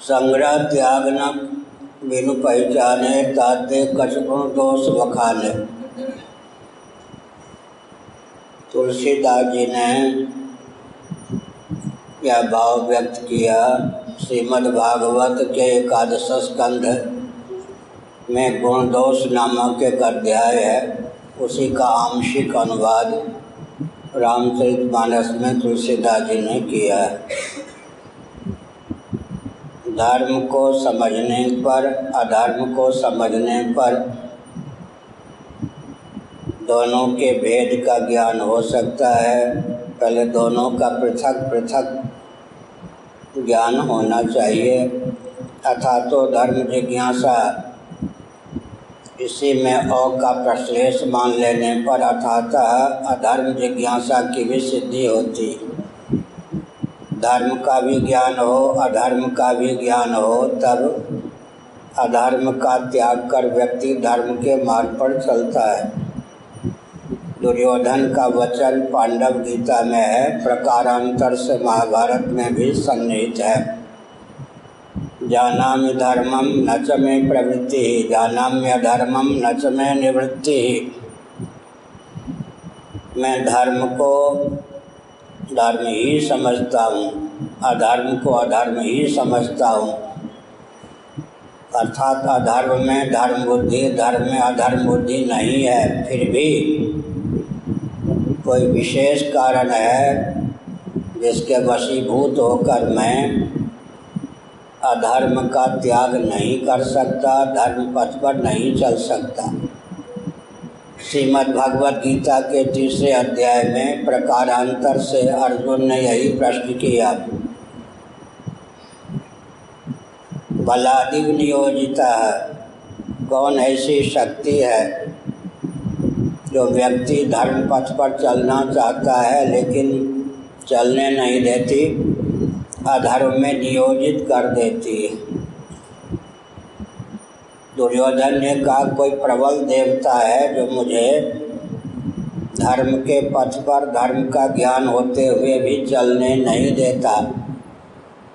संग्रह त्याग न बिनु पहचाने ताते कछगुण दोष बखाने तुलसीदास जी ने यह भाव व्यक्त किया श्रीमद् भागवत के एकादश स्कंध में गुण दोष नामक एक अध्याय है, उसी का आंशिक अनुवाद रामचरित मानस में तुलसीदास जी ने किया है। धर्म को समझने पर, अधर्म को समझने पर दोनों के भेद का ज्ञान हो सकता है। पहले दोनों का पृथक पृथक ज्ञान होना चाहिए। अथा तो धर्म जिज्ञासा। इसी में अ का प्रश्लेष मान लेने पर अथातः अधर्म जिज्ञासा की भी सिद्धि होती। धर्म का भी ज्ञान हो, अधर्म का भी ज्ञान हो, तब अधर्म का त्याग कर व्यक्ति धर्म के मार्ग पर चलता है। दुर्योधन का वचन पांडव गीता में है, प्रकारांतर से महाभारत में भी सन्निहित है। जाना धर्मम न च मे प्रवृत्ति, जानाम्य धर्मम न च मे निवृत्ति। ही मैं धर्म को धर्म ही समझता हूँ, अधर्म को अधर्म ही समझता हूँ। अर्थात अधर्म में धर्म बुद्धि, धर्म में अधर्म बुद्धि नहीं है, फिर भी कोई विशेष कारण है जिसके वशीभूत होकर मैं अधर्म का त्याग नहीं कर सकता, धर्म पथ पर नहीं चल सकता। श्रीमद् भगवद गीता के तीसरे अध्याय में प्रकारांतर से अर्जुन ने यही प्रश्न किया। बलादिव नियोजिता है। कौन ऐसी शक्ति है जो व्यक्ति धर्म पथ पर चलना चाहता है लेकिन चलने नहीं देती, अधर्म में नियोजित कर देती है? दुर्योधन ने कहा कोई प्रबल देवता है जो मुझे धर्म के पथ पर धर्म का ज्ञान होते हुए भी चलने नहीं देता।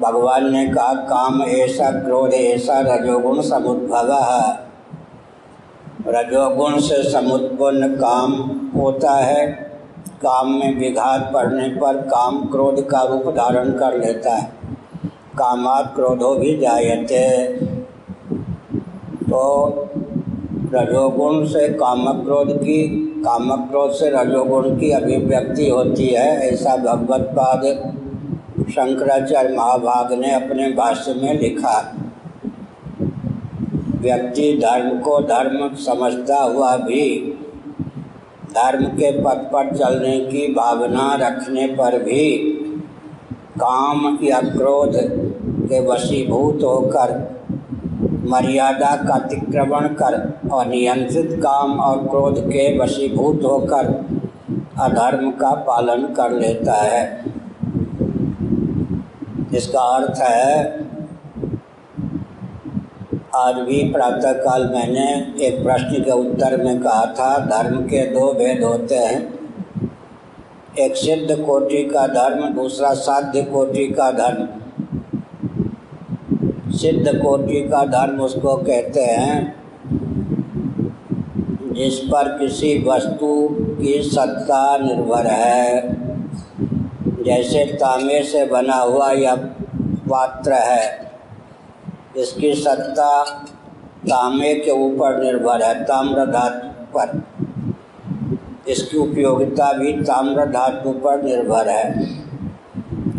भगवान ने कहा, काम ऐसा क्रोध, ऐसा रजोगुण समुद्भव है। रजोगुण से समुत्पन्न काम होता है। काम में विघात पड़ने पर काम क्रोध का रूप धारण कर लेता है। कामात क्रोधो भी जायते। तो रजोगुण से कामक क्रोध की कामक क्रोध से रजोगुण की अभिव्यक्ति होती है, ऐसा भगवत पाद शंकराचार्य महाभाग ने अपने भाष्य में लिखा। व्यक्ति धर्म को धर्म समझता हुआ भी, धर्म के पथ पर चलने की भावना रखने पर भी, काम या क्रोध के वशीभूत होकर मर्यादा का अतिक्रमण कर और नियंत्रित काम और क्रोध के वशीभूत होकर अधर्म का पालन कर लेता है। इसका अर्थ है, आज भी प्रातःकाल मैंने एक प्रश्न के उत्तर में कहा था, धर्म के दो भेद होते हैं। एक सिद्ध कोटि का धर्म, दूसरा साध्य कोटि का धर्म। सिद्ध कोटि का धर्म उसको कहते हैं, जिस पर किसी वस्तु की सत्ता निर्भर है। जैसे तांबे से बना हुआ यह पात्र है, इसकी सत्ता तांबे के ऊपर निर्भर है, ताम्र धातु पर। इसकी उपयोगिता भी ताम्र धातु पर निर्भर है।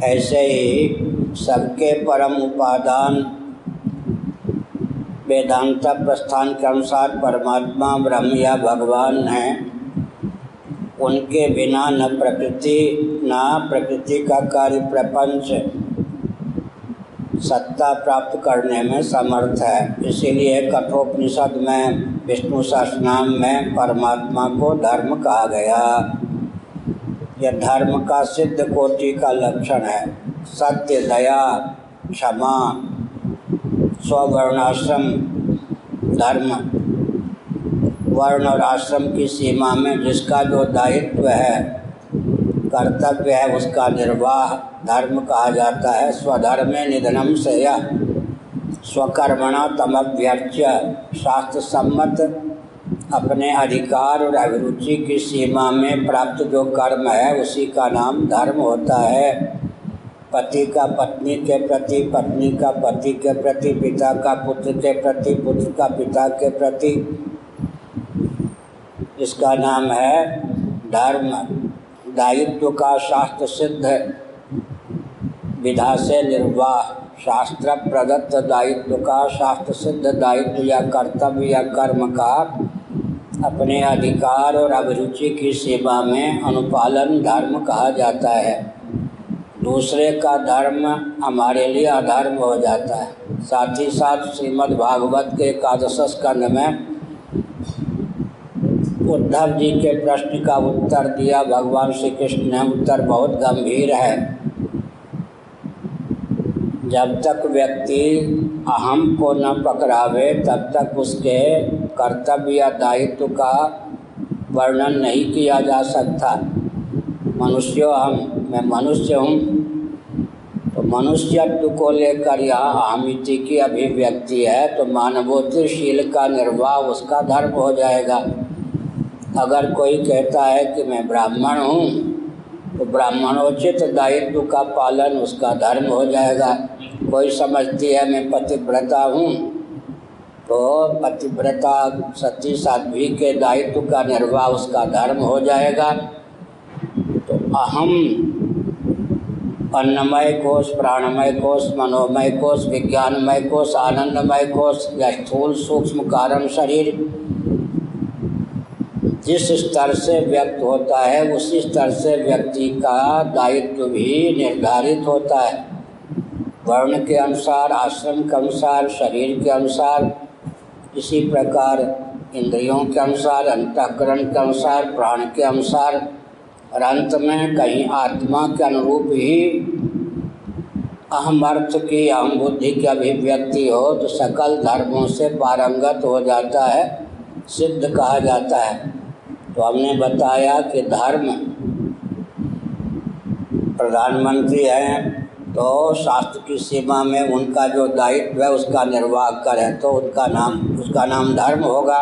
ऐसे ही सबके परम उपादान वेदांता प्रस्थान के अनुसार परमात्मा, ब्रह्म या भगवान हैं। उनके बिना न प्रकृति न प्रकृति का कार्य प्रपंच, सत्ता प्राप्त करने में समर्थ है। इसीलिए कठोपनिषद में, विष्णु सहस्रनाम में परमात्मा को धर्म कहा गया। यह धर्म का सिद्ध कोटि का लक्षण है। सत्य, दया, क्षमा स्ववर्णाश्रम धर्म। वर्ण और आश्रम की सीमा में जिसका जो दायित्व है, कर्तव्य है, उसका निर्वाह धर्म कहा जाता है। स्वधर्म निधनम से यह स्वकर्मणा तमभ्यर्च्य। शास्त्र सम्मत अपने अधिकार और अभिरुचि की सीमा में प्राप्त जो कर्म है, उसी का नाम धर्म होता है। पति का पत्नी के प्रति, पत्नी का पति के प्रति, पिता का पुत्र के प्रति, पुत्र का पिता के प्रति। इसका नाम है धर्म। दायित्व का शास्त्र सिद्ध विधा से निर्वाह। शास्त्र प्रदत्त दायित्व का शास्त्र सिद्ध। दायित्व या कर्तव्य या कर्म का अपने अधिकार और अभिरुचि की सेवा में अनुपालन धर्म कहा जाता है। दूसरे का धर्म हमारे लिए अधर्म हो जाता है। साथ ही साथ श्रीमद् भागवत के एकादश स्कंद में उद्धव जी के प्रश्न का उत्तर दिया, भगवान श्री कृष्ण ने उत्तर बहुत गंभीर है। जब तक व्यक्ति अहम को न पकड़ावे, तब तक उसके कर्तव्य या दायित्व का वर्णन नहीं किया जा सकता। मनुष्य हम, मैं मनुष्य हूँ। तो मनुष्यत्व को लेकर यह अहमिति की अभिव्यक्ति है तो मानवोत्तरशील का निर्वाह उसका धर्म हो जाएगा। अगर कोई कहता है कि मैं ब्राह्मण हूँ तो ब्राह्मणोचित दायित्व का पालन उसका धर्म हो जाएगा। कोई समझती है मैं पतिव्रता हूँ तो पतिव्रता सती साध्वी के दायित्व का निर्वाह उसका धर्म हो जाएगा। अहम अन्नमय कोष प्राणमय कोष मनोमय कोष विज्ञानमय कोष आनंदमय कोष या स्थूल सूक्ष्म कारण शरीर जिस स्तर से व्यक्त होता है, उसी स्तर से व्यक्ति का दायित्व भी निर्धारित होता है। वर्ण के अनुसार, आश्रम के अनुसार, शरीर के अनुसार, इसी प्रकार इंद्रियों के अनुसार, अंतकरण के अनुसार, प्राण के अनुसार और अंत में कहीं आत्मा के अनुरूप ही अहम अर्थ की अहम बुद्धि की अभिव्यक्ति हो तो सकल धर्मों से पारंगत हो जाता है, सिद्ध कहा जाता है। तो हमने बताया कि धर्म प्रधानमंत्री हैं तो शास्त्र की सीमा में उनका जो दायित्व है, उसका निर्वाह करें तो उनका नाम, उसका नाम धर्म होगा।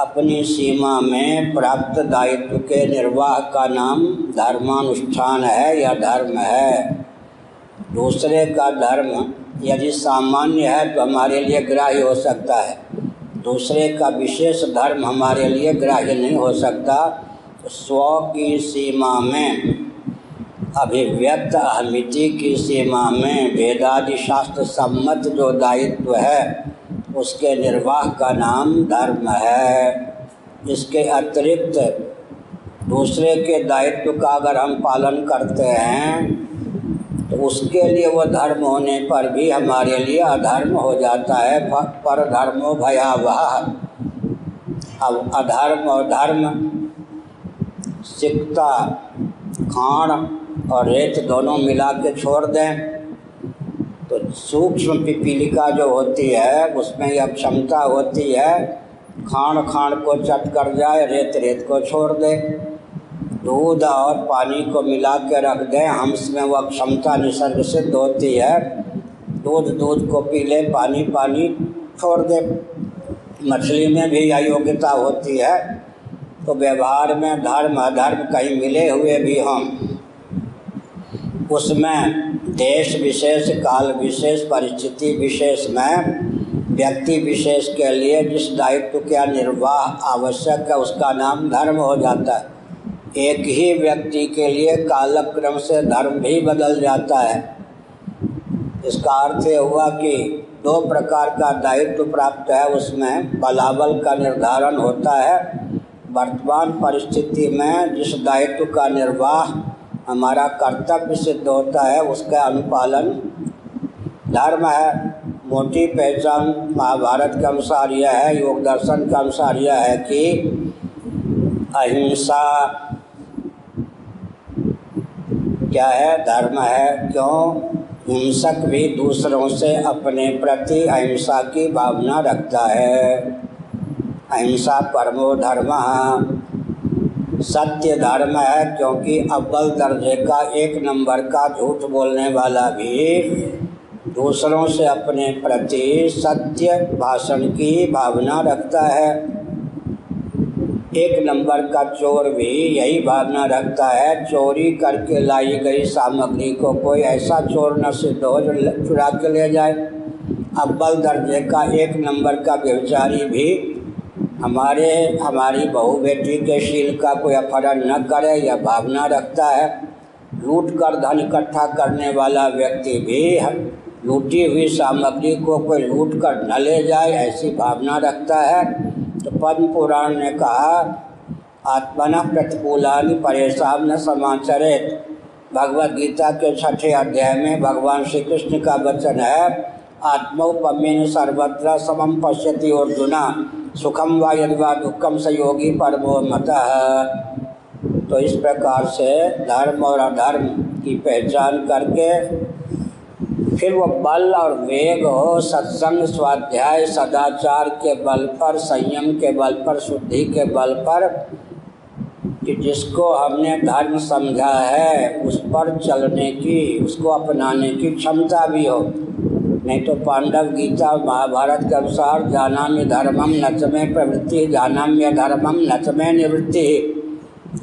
अपनी सीमा में प्राप्त दायित्व के निर्वाह का नाम धर्मानुष्ठान है या धर्म है। दूसरे का धर्म यदि सामान्य है तो हमारे लिए ग्राह्य हो सकता है। दूसरे का विशेष धर्म हमारे लिए ग्राह्य नहीं हो सकता। स्व की सीमा में, अभिव्यक्त अहमिति की सीमा में वेदादि शास्त्र सम्मत जो दायित्व है उसके निर्वाह का नाम धर्म है। इसके अतिरिक्त दूसरे के दायित्व का अगर हम पालन करते हैं तो उसके लिए वो धर्म होने पर भी हमारे लिए अधर्म हो जाता है। पर धर्मो भयावह। अब अधर्म और धर्म सिकता खाण और रेत दोनों मिला के छोड़ दें। सूक्ष्म पिपीलिका जो होती है, उसमें यह क्षमता होती है, खाण खाण को चट कर जाए रेत रेत को छोड़ दे, दूध और पानी को मिला के रख दें हंस में वह क्षमता निसर्ग सिद्ध होती है। दूध दूध को पी ले, पानी पानी छोड़ दे। मछली में भी यह योग्यता होती है। तो व्यवहार में धर्म, अधर्म कहीं मिले हुए भी हम उसमें देश विशेष, काल विशेष, परिस्थिति विशेष में, व्यक्ति विशेष के लिए जिस दायित्व का निर्वाह आवश्यक है, उसका नाम धर्म हो जाता है। एक ही व्यक्ति के लिए कालक्रम से धर्म भी बदल जाता है। इसका अर्थ ये हुआ कि दो प्रकार का दायित्व प्राप्त है, उसमें बलाबल का निर्धारण होता है। वर्तमान परिस्थिति में जिस दायित्व का निर्वाह हमारा कर्तव्य सिद्ध होता है उसका अनुपालन। धर्म है, मोटी पहचान महाभारत के अनुसार यह है, योग दर्शन के अनुसार यह है कि अहिंसा क्या है, धर्म है, क्यों? हिंसक भी दूसरों से अपने प्रति अहिंसा की भावना रखता है। अहिंसा परमो धर्म। सत्य धर्म है, क्योंकि अव्वल दर्जे का एक नंबर का झूठ बोलने वाला भी दूसरों से अपने प्रति सत्य भाषण की भावना रखता है। एक नंबर का चोर भी यही भावना रखता है, चोरी करके लाई गई सामग्री को कोई ऐसा चोर न सिद्ध हो जो चुरा के ले जाए। अव्वल दर्जे का एक नंबर का व्यवचारी भी हमारे, हमारी बहू बेटी के शील का कोई अपहरण न करे, यह भावना रखता है। लूट कर धन इकट्ठा करने वाला व्यक्ति भी लूटी हुई सामग्री को कोई लूट कर न ले जाए, ऐसी भावना रखता है। तो पद्म पुराण ने कहा, आत्मन प्रतिकूलानि परेशान न समाचरित। भगवद गीता के छठे अध्याय में भगवान श्री कृष्ण का वचन है आत्मोपमेन सर्वत्र समम पश्यति अर्जुना। सुखम व यदि दुखम संयोगी परमो मत। तो इस प्रकार से धर्म और अधर्म की पहचान करके फिर वो बल और वेग हो, सत्संग, स्वाध्याय, सदाचार के बल पर, संयम के बल पर, शुद्धि के बल पर कि जिसको हमने धर्म समझा है, उस पर चलने की, उसको अपनाने की क्षमता भी हो। नहीं तो पांडव गीता महाभारत के अनुसार जाना में धर्मम नच में प्रवृत्ति जाना में धर्मम नच में निवृत्ति।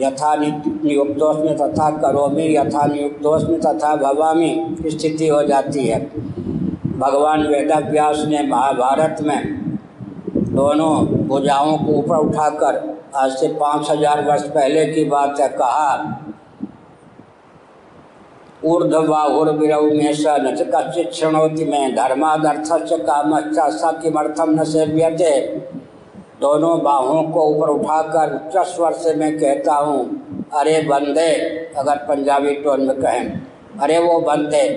यथा नियुक्तोस्म तथा करोमि, यथा नियुक्तोस्म तथा भवामी स्थिति हो जाती है। भगवान वेदव्यास ने महाभारत में दोनों भुजाओं को ऊपर उठाकर आज से पाँच हज़ार वर्ष पहले की बात है, कहा ऊर्ध्वाहुर्विरौ में स न च कश्चित् शृणोति में। किमर्थम न सेव्यते। दोनों बाहों को ऊपर उठाकर उच्च स्वर से मैं कहता हूँ, अरे बंदे, अगर पंजाबी टोन में कहें, अरे वो बंदे,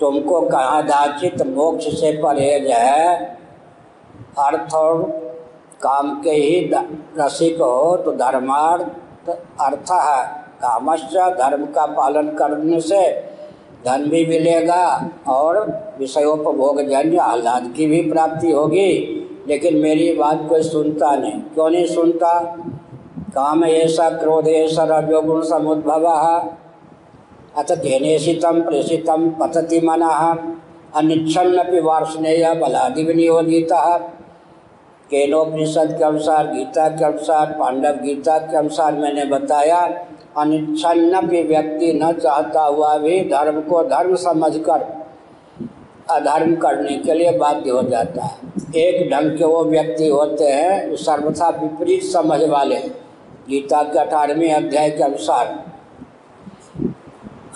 तुमको कहा दाचित मोक्ष से परहेज है? अर्थ और काम के ही रसिक हो तो धर्मार्थ अर्थ है। कामश्च धर्म का पालन करने से धन भी मिलेगा और विषयोपभोग जन्य आह्लाद की भी प्राप्ति होगी। लेकिन मेरी बात कोई सुनता नहीं। क्यों नहीं सुनता? काम ऐसा क्रोध ऐसा रजोगुण समुद्भव। अथ घेनेशितम प्रेषितम पतति मन। अनिच्छन्नपि वार्षणेय बलादि विनियोजिता केनोपनिषद के अनुसार गीता के अनुसार पांडव गीता के अनुसार मैंने बताया अनिच्छन्नपि व्यक्ति न चाहता हुआ भी धर्म को धर्म समझकर अधर्म करने के लिए बाध्य हो जाता है। एक ढंग के वो व्यक्ति होते हैं, वो सर्वथा विपरीत समझ वाले गीता के अठारहवें अध्याय के अनुसार,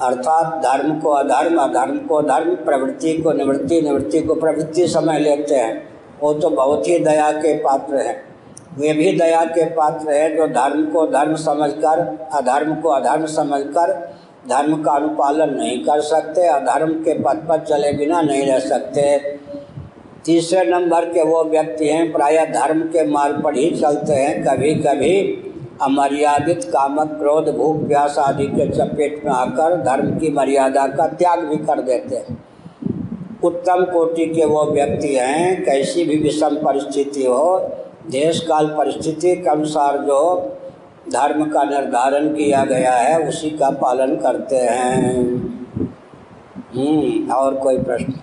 अर्थात धर्म को अधर्म अधर्म को धर्म, प्रवृत्ति को निवृत्ति निवृत्ति को प्रवृत्ति समझ लेते हैं। वो तो बहुत ही दया के पात्र हैं। वे भी दया के पात्र हैं जो धर्म को धर्म समझकर, अधर्म को अधर्म समझकर, धर्म का अनुपालन नहीं कर सकते, अधर्म के पथ पर चले बिना नहीं रह सकते। तीसरे नंबर के वो व्यक्ति हैं, प्रायः धर्म के मार्ग पर ही चलते हैं। कभी कभी अमर्यादित कामक क्रोध, भूख, प्यास आदि के चपेट में आकर धर्म की मर्यादा का त्याग भी कर देते हैं। उत्तम कोटि के वो व्यक्ति हैं, कैसी भी विषम परिस्थिति हो देश काल परिस्थिति के अनुसार जो धर्म का निर्धारण किया गया है, उसी का पालन करते हैं। और कोई प्रश्न?